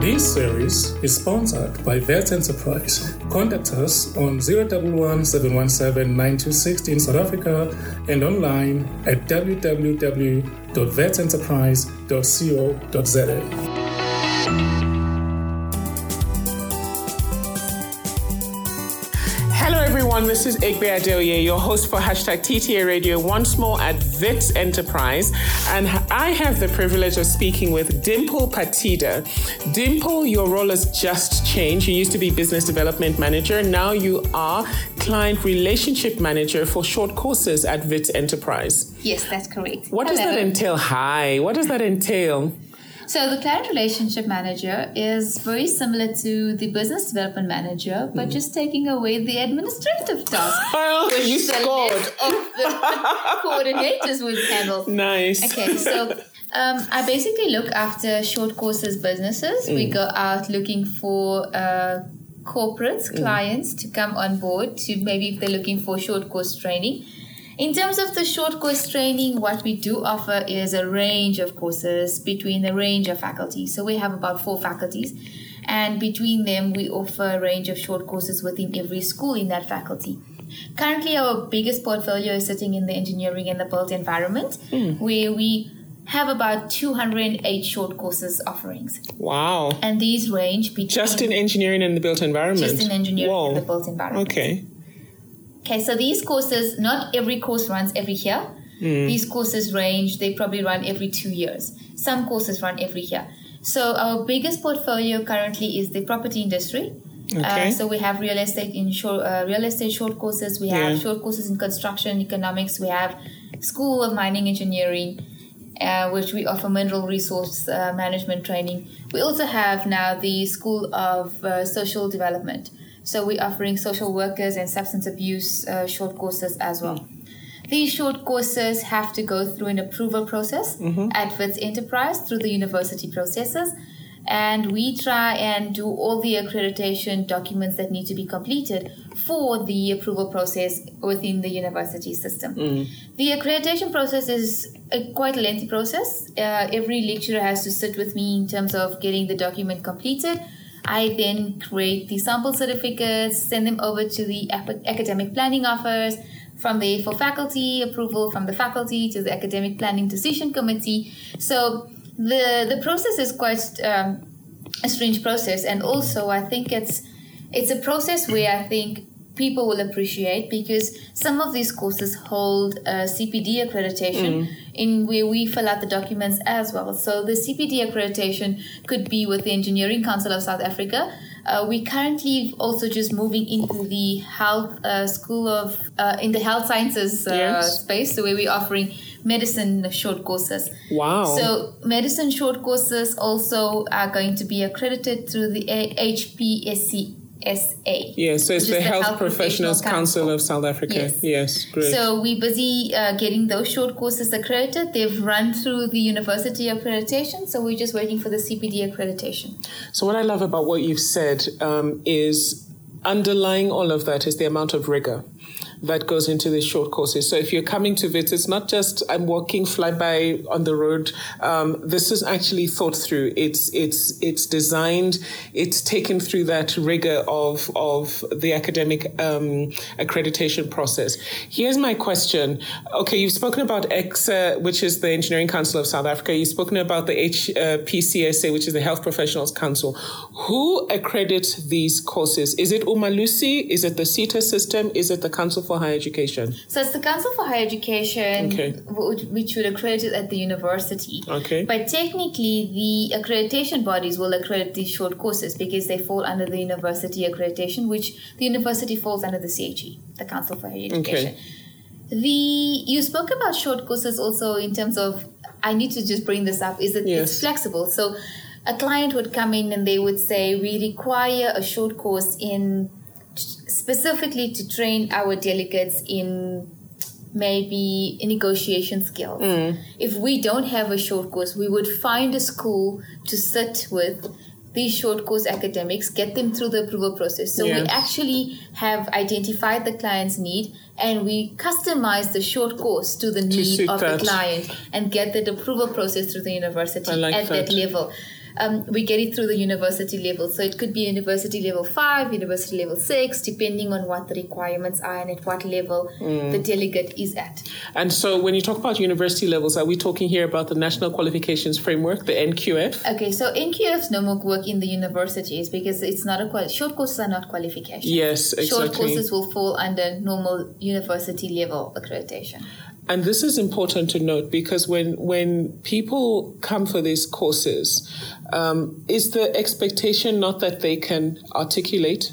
This series is sponsored by Wits Enterprise. Contact us on 011 717 9260 in South Africa and online at www.witsenterprise.co.za. everyone. This is Egbe Adeoye, your host for hashtag TTA Radio, once more at Wits Enterprise. And I have the privilege of speaking with Dimple Patidar. Dimple, your role has just changed. You used to be business development manager. Now you are client relationship manager for short courses at Wits Enterprise. Yes, that's correct. What does that entail? Hi. What does that entail? So the client relationship manager is very similar to the business development manager, but just taking away the administrative task. Oh, which you the scored. of the coordinators would handle. Nice. Okay, so um, I basically look after short courses businesses. We Mm. go out looking for uh, corporates, Mm. clients to come on board to maybe if they're looking for short course training. In terms of the short course training, what we do offer is a range of courses between a range of faculties. So we have about four faculties, and between them, we offer a range of short courses within every school in that faculty. Currently, our biggest portfolio is sitting in the engineering and the built environment, hmm. where we have about 208 short courses offerings. Wow. And these range between Just in engineering and the built environment. just in engineering Whoa. and the built environment. Okay. Okay, so these courses, not every course runs every year. These courses range, they probably run every two years. Some courses run every year. So our biggest portfolio currently is the property industry. Okay. Uh, so we have real estate in short, uh, real estate short courses. We have Yeah. short courses in construction economics. We have School of Mining Engineering, uh, which we offer mineral resource uh, management training. We also have now the School of uh, Social Development. So we're offering social workers and substance abuse uh, short courses as well. These short courses have to go through an approval process at Wits Enterprise through the university processes. And we try and do all the accreditation documents that need to be completed for the approval process within the university system. The accreditation process is a quite a lengthy process. Uh, every lecturer has to sit with me in terms of getting the document completed. I then create the sample certificates, send them over to the academic planning office, from there for faculty approval, from the faculty to the academic planning decision committee. So the the process is quite um, a strange process, and also I think it's it's a process where I think people will appreciate because some of these courses hold a CPD accreditation in where we fill out the documents as well. So the CPD accreditation could be with the Engineering Council of South Africa. Uh, we currently also just moving into the health uh, school of uh, in the health sciences uh, Yes. space, so where we're offering medicine short courses. Wow. So medicine short courses also are going to be accredited through the A- HPCSA. Yeah, so it's the is Health, Professionals Council. of South Africa. Yes. great. So we're busy uh, getting those short courses accredited. They've run through the university accreditation, so we're just waiting for the CPD accreditation. So what I love about what you've said um, is underlying all of that is the amount of rigor that goes into these short courses. So if you're coming to VIT, it's not just I'm walking flyby on the road. Um, this is actually thought through. It's it's it's designed. It's taken through that rigor of of the academic um, accreditation process. Here's my question. Okay, you've spoken about ECSA, which is the Engineering Council of South Africa. You've spoken about the HPCSA, which is the Health Professionals Council. Who accredits these courses? Is it Umalusi? Is it the SETA system? Is it the Council for Higher Education? So it's the Council for Higher Education, Okay. which, would accredit it at the university. Okay. But technically, the accreditation bodies will accredit these short courses because they fall under the university accreditation, which the university falls under the CHE, the Council for Higher Education. Okay. The you spoke about short courses also in terms of I need to just bring this up is that Yes. it's flexible. So a client would come in and they would say we require a short course in specifically to train our delegates in maybe negotiation skills. Mm. If we don't have a short course, we would find a school to sit with these short course academics, get them through the approval process. So we actually have identified the client's need and we customize the short course to the need of that. the client and get that approval process through the university like at that, that. level. Um, we get it through the university level. So it could be university level five, university level six, depending on what the requirements are and at what level Mm. the delegate is at. And so when you talk about university levels, are we talking here about the National Qualifications Framework, the NQF? Okay, so NQFs no more work in the universities because it's not a quali- short courses are not qualifications. Yes, exactly. Short courses will fall under normal university level accreditation. And this is important to note because when when people come for these courses, um, is the expectation not that they can articulate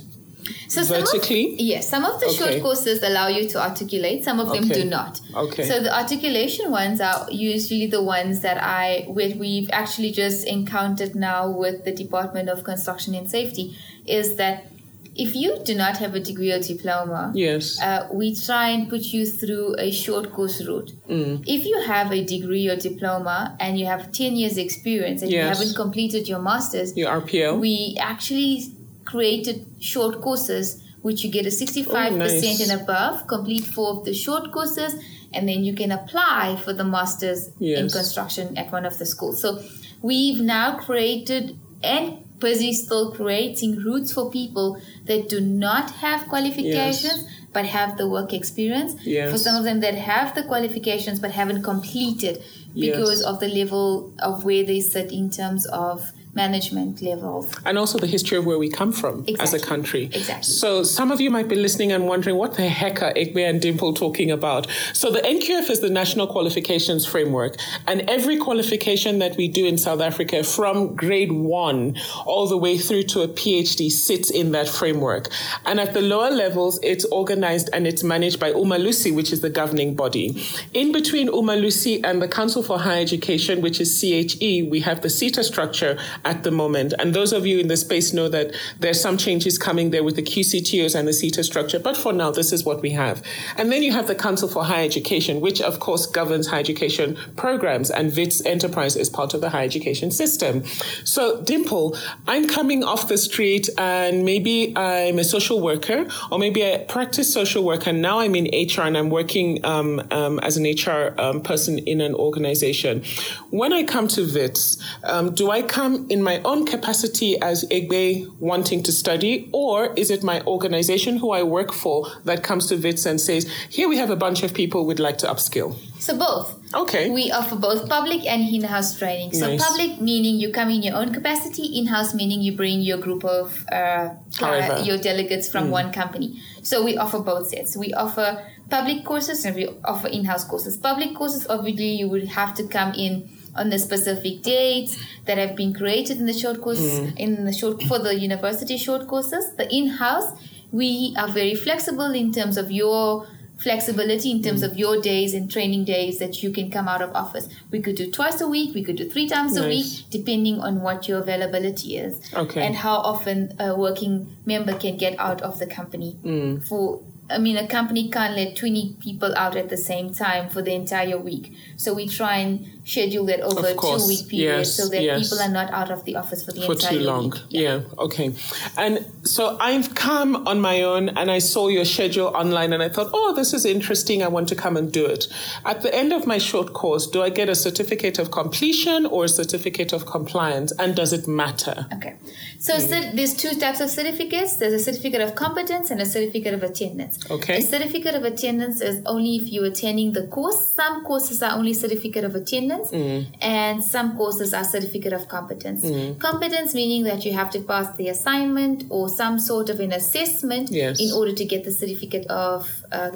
So some of- vertically? yes, some of the Okay. short courses allow you to articulate, some of them Okay. do not. Okay. So the articulation ones are usually the ones that I we've actually just encountered now with the Department of Construction and Safety is that if you do not have a degree or diploma, Yes. uh, we try and put you through a short course route. Mm. If you have a degree or diploma and you have 10 years experience and you haven't completed your master's, Your RPO? we actually created short courses which you get a 65% Oh, nice. and above, complete four of the short courses, and then you can apply for the master's in construction at one of the schools. So we've now created and busy still creating routes for people that do not have qualifications but have the work experience. Yes. For some of them that have the qualifications but haven't completed because Yes. of the level of where they sit in terms of management levels. and also the history of where we come from as a country. Exactly. So some of you might be listening and wondering what the heck are Egbe and Dimple talking about. So the NQF is the National Qualifications Framework, and every qualification that we do in South Africa from grade one all the way through to a PhD sits in that framework. And at the lower levels, it's organized and it's managed by Umalusi, which is the governing body. In between Umalusi and the Council for Higher Education, which is CHE, we have the SETA structure at the moment. And those of you in the space know that there's some changes coming there with the QCTOs and the SETA structure. But for now, this is what we have. And then you have the Council for Higher Education, which of course governs higher education programs. And Wits Enterprise is part of the higher education system. So, Dimple, I'm coming off the street and maybe I'm a social worker or maybe I practice social work and now I'm in HR and I'm working um, um, as an HR um, person in an organization. When I come to Wits, um, do I come in my own capacity as Egbe wanting to study or is it my organization who I work for that comes to Wits and says, here we have a bunch of people we'd like to upskill? So both. Okay. We offer both public and in-house training. So Nice. public meaning you come in your own capacity, in-house meaning you bring your group of uh, uh, your delegates from one company. So we offer both sets. We offer public courses and we offer in-house courses. Public courses, obviously, you would have to come in on the specific dates that have been created in the short course Hmm. in the short for the university short courses. The in-house, we are very flexible in terms of your flexibility in terms of your days and training days that you can come out of office. We could do twice a week, we could do three times a week, depending on what your availability is Okay. and how often a working member can get out of the company. Mm. For I mean, a company can't let 20 people out at the same time for the entire week. So we try and schedule that over a two week period Yes, so that yes. people are not out of the office for the for entire too long. week. Yeah. okay. And so I've come on my own and I saw your schedule online and I thought, oh, this is interesting. I want to come and do it. At the end of my short course, do I get a certificate of completion or a certificate of compliance? And does it matter? Okay. So mm. cer- there's two types of certificates. There's a certificate of competence and a certificate of attendance. Okay. A certificate of attendance is only if you're attending the course. Some courses are only certificate of attendance Mm. and some courses are certificate of competence. Mm. Competence meaning that you have to pass the assignment or some sort of an assessment Yes. in order to get the certificate of uh,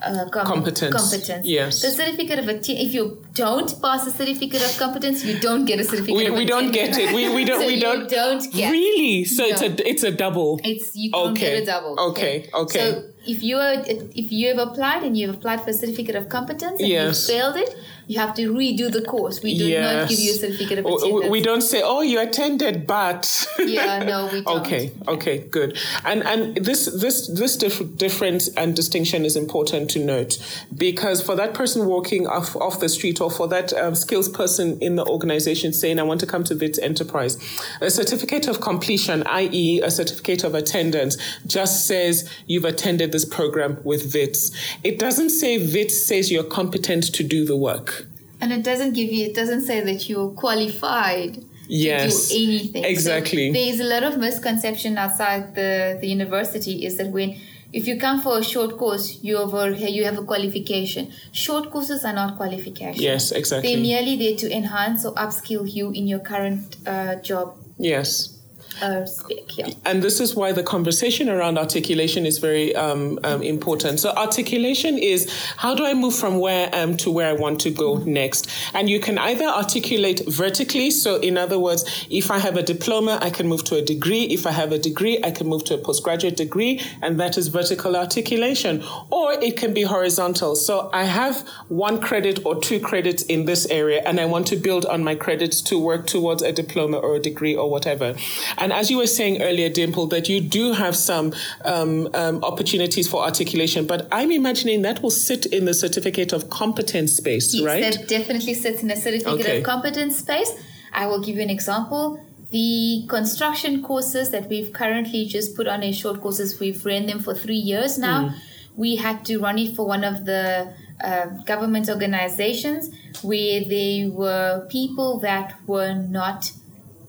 uh, com- Competence. competence. Yes. The certificate of attendance. If you don't pass the certificate of competence, you don't get a certificate. We, we don't get it. We, we don't. So we don't. don't get. Really? So it's a it's a double. It's you Okay. get a double. Okay, okay. So if you are if you have applied and you have applied for a certificate of competence and Yes. you failed it, you have to redo the course. We do not give you a certificate of W- attendance. We don't say, "Oh, you attended, but." Yeah, no, we don't. Okay, okay, good. And and this this this dif- difference and distinction is important to note because for that person walking off off the street or for that um, skills person in the organization saying, "I want to come to Wits Enterprise," a certificate of completion, i.e., a certificate of attendance, just says you've attended this program with Wits. It doesn't say Wits says you're competent to do the work. and it doesn't give you. It doesn't say that you're qualified yes. to do anything. So Exactly. there's a lot of misconception outside the, the university is that when if you come for a short course, you have a, you have a qualification. Short courses are not qualifications. Yes, exactly. They're merely there to enhance or upskill you in your current uh, job yes. Uh, spec. Yeah. And this is why the conversation around articulation is very um, um, important. So, articulation is how do I move from where I am to where I want to go next? And you can either articulate vertically. So, in other words, if I have a diploma, I can move to a degree. If I have a degree, I can move to a postgraduate degree. And that is vertical articulation. Or it can be horizontal. So, I have one credit or two credits in this area, and I want to build on my credits to work towards a diploma or a degree or whatever. And as you were saying earlier, Dimple, that you do have some um, um, opportunities for articulation, but I'm imagining that will sit in the certificate of competence space, right? Yes, right? that definitely sits in a certificate Okay. of competence space. I will give you an example. The construction courses that we've currently just put on as short courses, we've ran them for three years now. We had to run it for one of the uh, government organizations where there were people that were not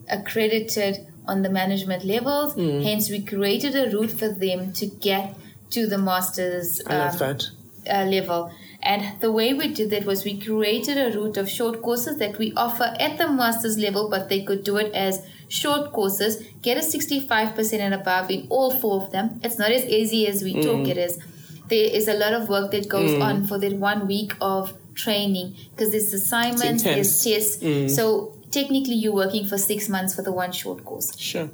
accredited on the management levels. Hence, we created a route for them to get to the master's I love um, that. uh, level. And the way we did that was we created a route of short courses that we offer at the master's level, but they could do it as short courses, get a 65% and above in all four of them. It's not as easy as we talk it is. There is a lot of work that goes on for that one week of training because there's assignments, there's tests. So technically, you're working for six months for the one short course Sure.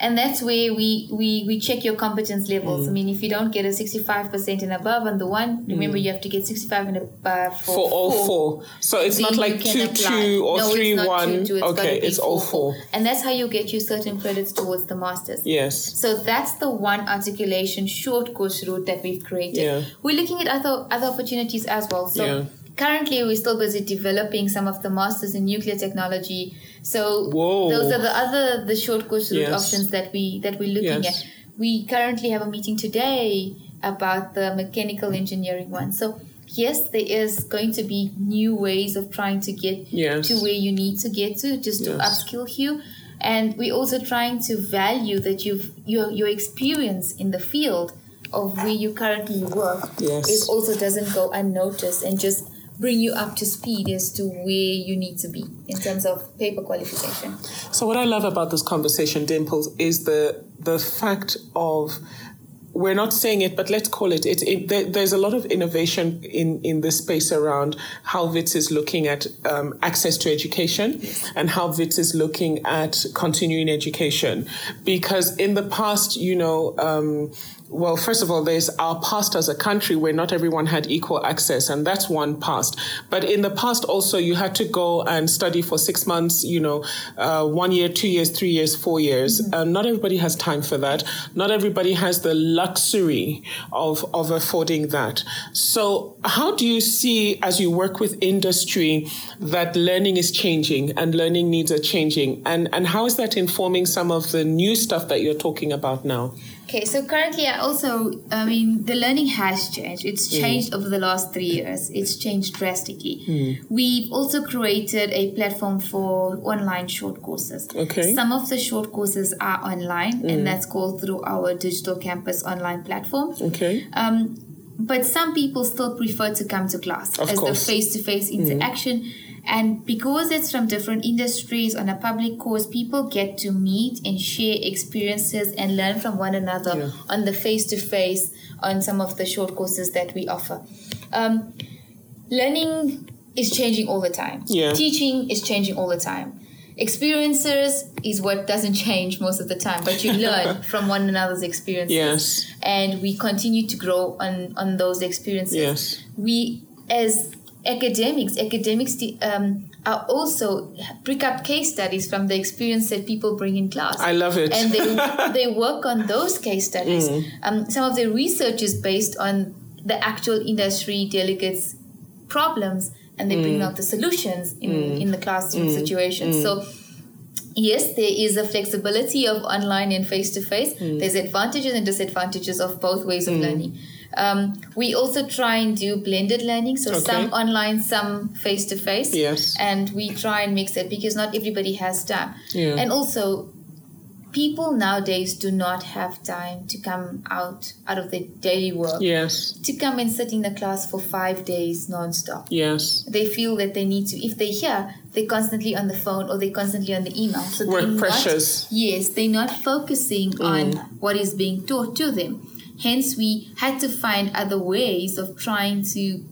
and that's where we we we check your competence levels. Mm. I mean, if you don't get a sixty-five percent and above on the one, remember you have to get sixty-five and above for, For all four. So it's not like two, apply. two or no, three, it's not one. Two, two, it's okay, it's all four. and that's how you get your certain credits towards the masters. Yes. So that's the one articulation short course route that we've created. Yeah. We're looking at other other opportunities as well. So Yeah. Currently we're still busy developing some of the masters in nuclear technology. So Whoa. those are the other the short course route Yes. options that we that we're looking Yes. at. We currently have a meeting today about the mechanical engineering one. So yes, there is going to be new ways of trying to get Yes. to where you need to get to just to upskill you and we're also trying to value that you've your your experience in the field of where you currently work Yes. it also doesn't go unnoticed and just bring you up to speed as to where you need to be in terms of paper qualification So what I love about this conversation, Dimples, is the the fact of we're not saying it, but let's call it. It, it there, there's a lot of innovation in in this space around how WITS is looking at um, access to education and how WITS is looking at continuing education, because in the past, you know. Um, well, first of all, there's our past as a country where not everyone had equal access, and that's one past. But in the past, also, you had to go and study for six months, you know, uh, one year, two years, three years, four years. Uh, not everybody has time for that. Not everybody has the luxury of, of affording that. So, how do you see, as you work with industry, that learning is changing and learning needs are changing? And, and how is that informing some of the new stuff that you're talking about now? Okay, so currently I also, I mean, the learning has changed. It's mm. changed over the last three years. It's changed drastically. Mm. We've also created a platform for online short courses. Okay. Some of the short courses are online, and mm. that's called through our digital campus online platform. Okay. Um, but some people still prefer to come to class Of as course. the face-to-face interaction. And because it's from different industries on a public course, people get to meet and share experiences and learn from one another Yeah. on the face-to-face on some of the short courses that we offer. Um, learning is changing all the time. Yeah. Teaching is changing all the time. Experiences is what doesn't change most of the time, but you learn from one another's experiences Yes. and we continue to grow on on those experiences. Yes. We as academics, academics um, are also pick up case studies from the experience that people bring in class. I love it. and they they work on those case studies. Mm. Um, some of the research is based on the actual industry delegates' problems, and they Mm. bring out the solutions in in the classroom situations. So yes, there is a flexibility of online and face to face. There's advantages and disadvantages of both ways of learning. Um, we also try and do blended learning, so Okay. some online, some face to face. Yes. And we try and mix it because not everybody has time. Yeah. And also, people nowadays do not have time to come out out of their daily work Yes. to come and sit in the class for five days nonstop. Yes. They feel that they need to. If they're here, they're constantly on the phone or they're constantly on the email. So Work they're pressures. Not, yes, they're not focusing on what is being taught to them. Hence, we had to find other ways of trying to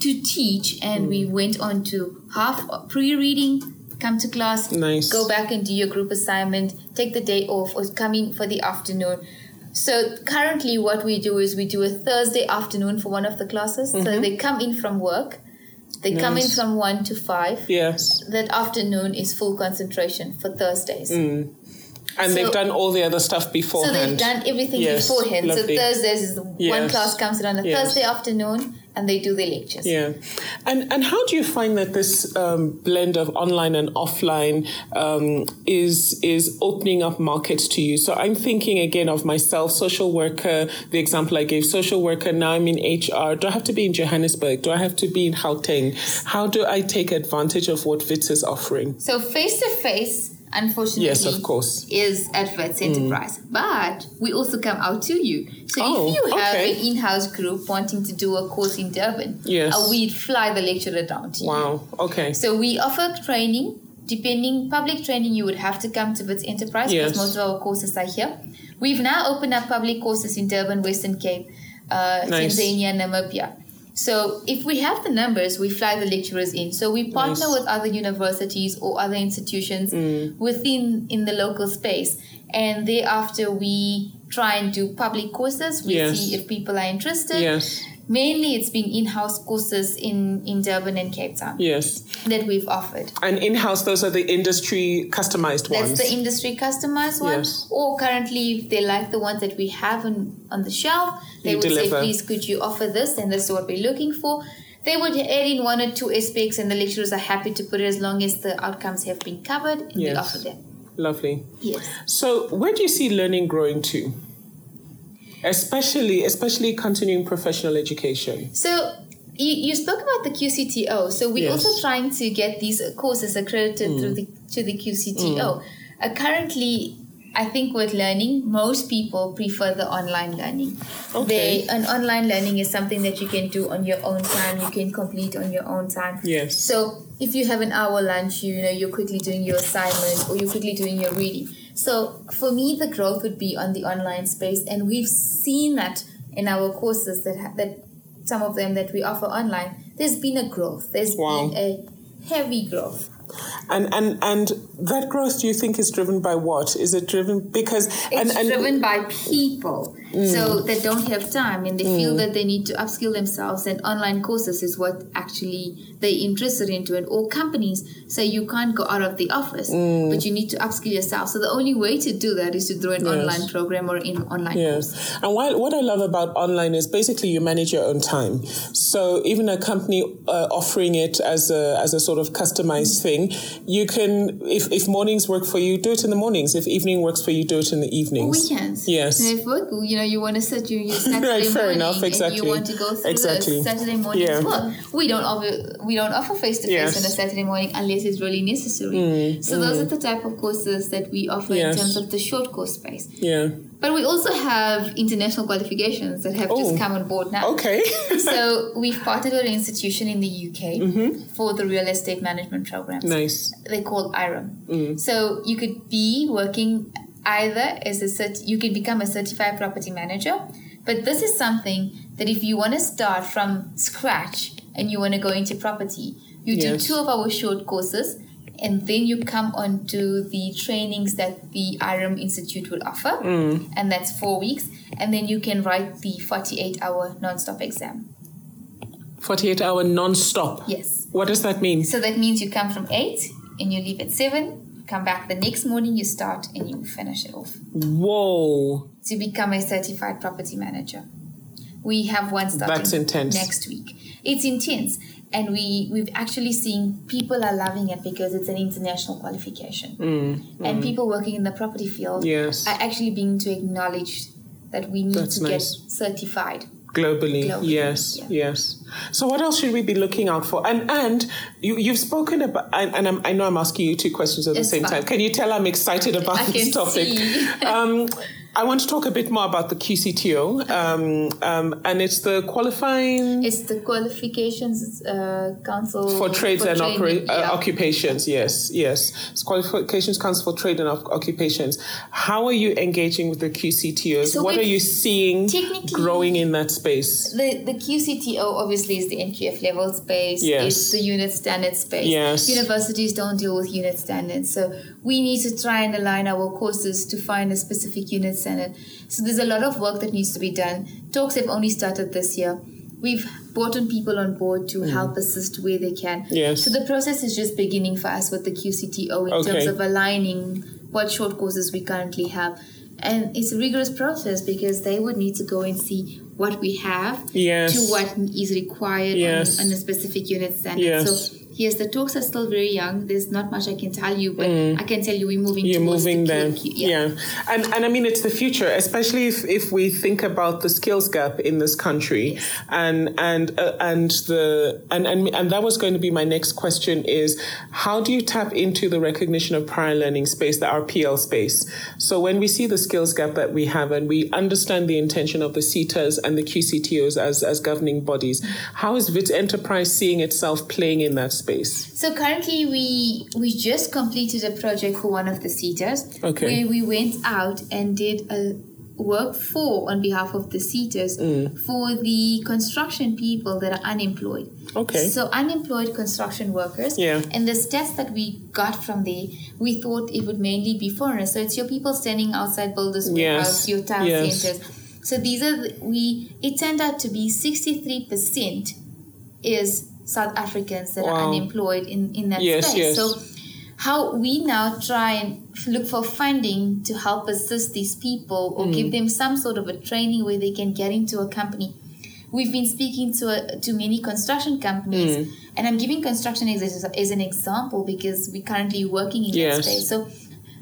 to teach, and we went on to half pre-reading. Come to class, Nice. go back and do your group assignment, take the day off, or come in for the afternoon. So currently, what we do is we do a Thursday afternoon for one of the classes. So they come in from work, they come in Mm-hmm. From one to five. Yes. That afternoon is full concentration for Thursdays. Mm. And they've done all the other stuff before. So they've done everything Yes, beforehand. lovely. So Thursdays is the one class comes in on a Yes. Thursday afternoon, and they do their lectures. Yeah, and and how do you find that this um, blend of online and offline um, is is opening up markets to you? So I'm thinking again of myself, social worker. The example I gave, social worker. Now I'm in HR. Do I have to be in Johannesburg? Do I have to be in Gauteng? How do I take advantage of what Wits is offering? So face to face, unfortunately, Yes, of course. Mm. is at Wits Enterprise. But we also come out to you. So Oh, if you have okay. an in-house group wanting to do a course in Durban, Yes. uh, we fly the lecturer down to you. Wow. Okay. So we offer training. Depending public training, you would have to come to Wits Enterprise Yes. because most of our courses are here. We've now opened up public courses in Durban, Western Cape, uh, Nice. Tanzania, Namibia. So if we have the numbers, we fly the lecturers in. So we partner Nice. with other universities or other institutions Mm. within in the local space, and thereafter we try and do public courses. We Yes. see if people are interested. Yes. Mainly, it's been in-house courses in in Durban and Cape Town Yes. that we've offered. And in house, those are the industry customized ones. That's the industry customized one. Yes. Or currently, if they like the ones that we have on, on the shelf, they You would deliver. say, please, could you offer this? And this is what we're looking for. They would add in one or two aspects, and the lecturers are happy to put it as long as the outcomes have been covered, and we Yes. offer them. Lovely. Yes. So, where do you see learning growing to? Especially, especially continuing professional education. So you, you spoke about the QCTO. So we're Yes. also trying to get these courses accredited through the to the QCTO. Uh, currently, I think with learning, most people prefer the online learning. Okay. They, an online learning is something that you can do on your own time. You can complete on your own time. Yes. So if you have an hour lunch, you know you're quickly doing your assignment or you're quickly doing your reading. So for me, the growth would be on the online space, and we've seen that in our courses that ha- that some of them that we offer online. There's been a growth. There's Wow. been a heavy growth. And and and that growth, do you think is driven by what? Is it driven because and It's and driven by people, so mm. they don't have time and they feel mm. that they need to upskill themselves. And online courses is what actually they're interested into it. Or companies say you can't go out of the office, mm. but you need to upskill yourself. So the only way to do that is to do an Yes. online program or an online course. And while, what I love about online is basically you manage your own time. So even a company uh, offering it as a, as a sort of customized thing, you can, if, if mornings work for you, do it in the mornings. If evening works for you, do it in the evenings. Weekends. Yes. And if work, you know, you want to set your, your Saturday Right, fair morning enough, and exactly. you want to go through Exactly. the Saturday morning Yeah. as well. We don't offer we don't offer face to face on a Saturday morning unless it's really necessary. Mm, so those mm. are the type of courses that we offer Mm, Yes. in terms of the short course space. Yeah. But we also have international qualifications that have Oh. just come on board now. Okay. so we've partnered with an institution in the UK mm-hmm. for the real estate management programs nice. they call IREM. Mm. So you could be working either as a cert- you can become a certified property manager, but this is something that if you want to start from scratch and you want to go into property, you do two of our short courses. And then you come on to the trainings that the IREM Institute will offer, mm. and that's four weeks. And then you can write the 48 hour non-stop exam. 48 hour non-stop. Yes. What does that mean? So that means you come from 8 and you leave at 7, come back the next morning, you start and you finish it off Whoa. to become a certified property manager. We have one starting That's intense. next week. It's intense. And we, we've actually seen people are loving it because it's an international qualification. and people working in the property field Mm, Yes. are actually being to acknowledge that we need That's to nice. get certified. Globally, Globally, yes yeah. yes. So what else should we be looking out for? And and you, you've spoken about and, and I'm, i know i'm asking you two questions at the It's same time. Can you tell i'm excited about I this topic? um, i want to talk a bit more about the qcto um, um, and it's the qualifying It's the qualifications uh, council for trades and training, opera- uh, occupations yes yes it's qualifications council for trade and Oc- occupations how are you engaging with the qctos So what are you seeing growing in that space The, the QCTO obviously is the NQF level space. Yes. It's the unit standard space. Yes. Universities don't deal with unit standards. So we need to try and align our courses to find a specific unit standard. So there's a lot of work that needs to be done. Talks have only started this year. We've brought on people on board to help assist where they can. Mm. Yes. So the process is just beginning for us with the QCTO in Okay. terms of aligning what short courses we currently have. And it's a rigorous process because they would need to go and see what we have Yes. to what is required Yes. on, on a specific unit standard. Yes. So yes, the talks are still very young. There's not much I can tell you, but I can tell you we're moving Mm. you're moving the there Q- yeah. and and i mean it's the future especially if, if we think about the skills gap in this country and and uh, and the and, and and that was going to be my next question is how do you tap into the recognition of prior learning space the rpl space so when we see the skills gap that we have and we understand the intention of the SETAs and the qctos as as governing bodies how is Wits Enterprise seeing itself playing in that space So currently, we we just completed a project for one of the SETAs Okay. where we went out and did a work for on behalf of the SETAs Mm. for the construction people that are unemployed. Okay. So unemployed construction workers. Yeah. And the stats that we got from there, we thought it would mainly be foreigners. So it's your people standing outside builders' Yes. your town Yes. centers. So these are the, we. It turned out to be sixty three percent is South Africans that are unemployed in, in that Yes, space. yes. So how we now try and look for funding to help assist these people or Hmm. give them some sort of a training where they can get into a company. We've been speaking to a, to many construction companies, Hmm. and I'm giving construction as, as, as an example because we're currently working in Yes. that space. So,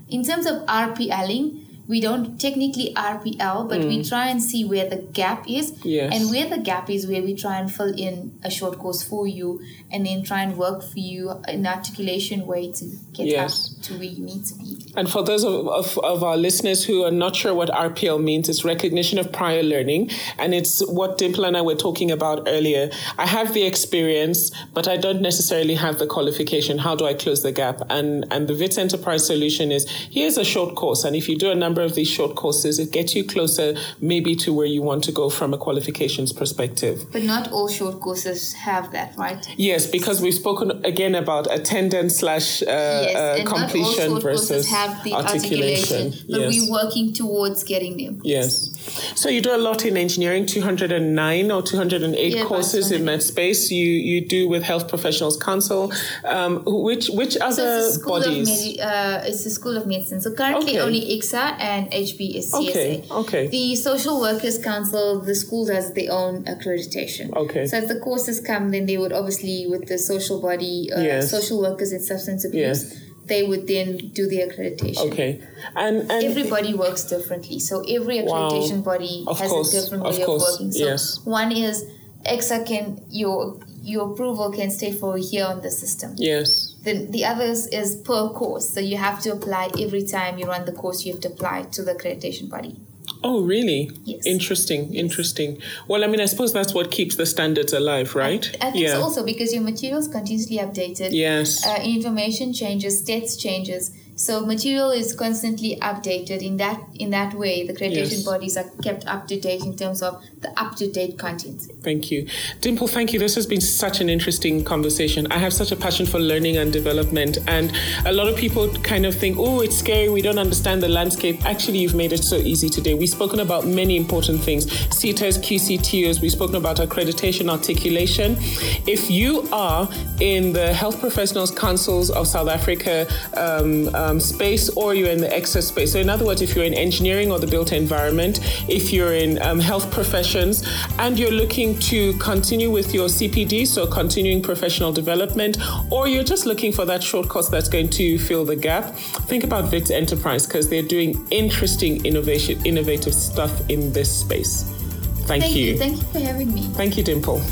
in terms of RPLing, we don't technically RPL, but we mm. try and see where the gap is. Yes. And where the gap is, where we try and fill in a short course for you and then try and work for you in an articulation way to get Yes. up to where you need to be. And for those of, of, of our listeners who are not sure what RPL means, it's recognition of prior learning. And it's what Dimple and I were talking about earlier. I have the experience, but I don't necessarily have the qualification. How do I close the gap? And, and the Wits Enterprise solution is here's a short course. And if you do a number of these short courses, it gets you closer maybe to where you want to go from a qualifications perspective. But not all short courses have that, right? Yes, because we've spoken again about attendance slash uh, yes, uh, and not all completion short versus courses have the articulation, but yes. we're working towards getting them. Yes. So you do a lot in engineering, 209 or 208 Yeah, courses in that space. You you do with Health Professionals Council. Um, which which So other it's a school bodies? of medi- uh, it's a school of medicine. So currently Okay. only ECSA and HB is CSA. Okay, okay. The Social Workers Council, the school has their own accreditation. Okay. So if the courses come, then they would obviously with the social body, uh, Yes. social workers in substance abuse, Yes. They would then do the accreditation. okay. And and Everybody works differently. So every Wow. accreditation body Of has course, a different way of, course, working. So yes. one is ECSA can your your approval can stay for a year on the system. yes. The, the others is per course. So you have to apply every time you run the course, you have to apply to the accreditation body. Oh, really? Yes. Interesting. Interesting. Well, I mean, I suppose that's what keeps the standards alive, right? I think so also because your material is continuously updated. Yes. Uh, information changes, stats changes. So material is constantly updated. In that in that way, the accreditation Yes. bodies are kept up to date in terms of the up to date content. Thank you. Dimple, thank you. This has been such an interesting conversation. I have such a passion for learning and development. And a lot of people kind of think, oh, it's scary. We don't understand the landscape. Actually, you've made it so easy today. We've spoken about many important things SETAs, QCTOs. We've spoken about accreditation, articulation. If you are in the Health Professionals Councils of South Africa um, um, um, space or you're in the ECSA space. So, in other words, if you're in engineering or the built environment, if you're in um, health professions, and you're looking to continue with your CPD, so continuing professional development, or you're just looking for that short course that's going to fill the gap, think about Wits Enterprise because they're doing interesting innovation, innovative stuff in this space. Thank, Thank you. you. Thank you for having me. Thank you, Dimple.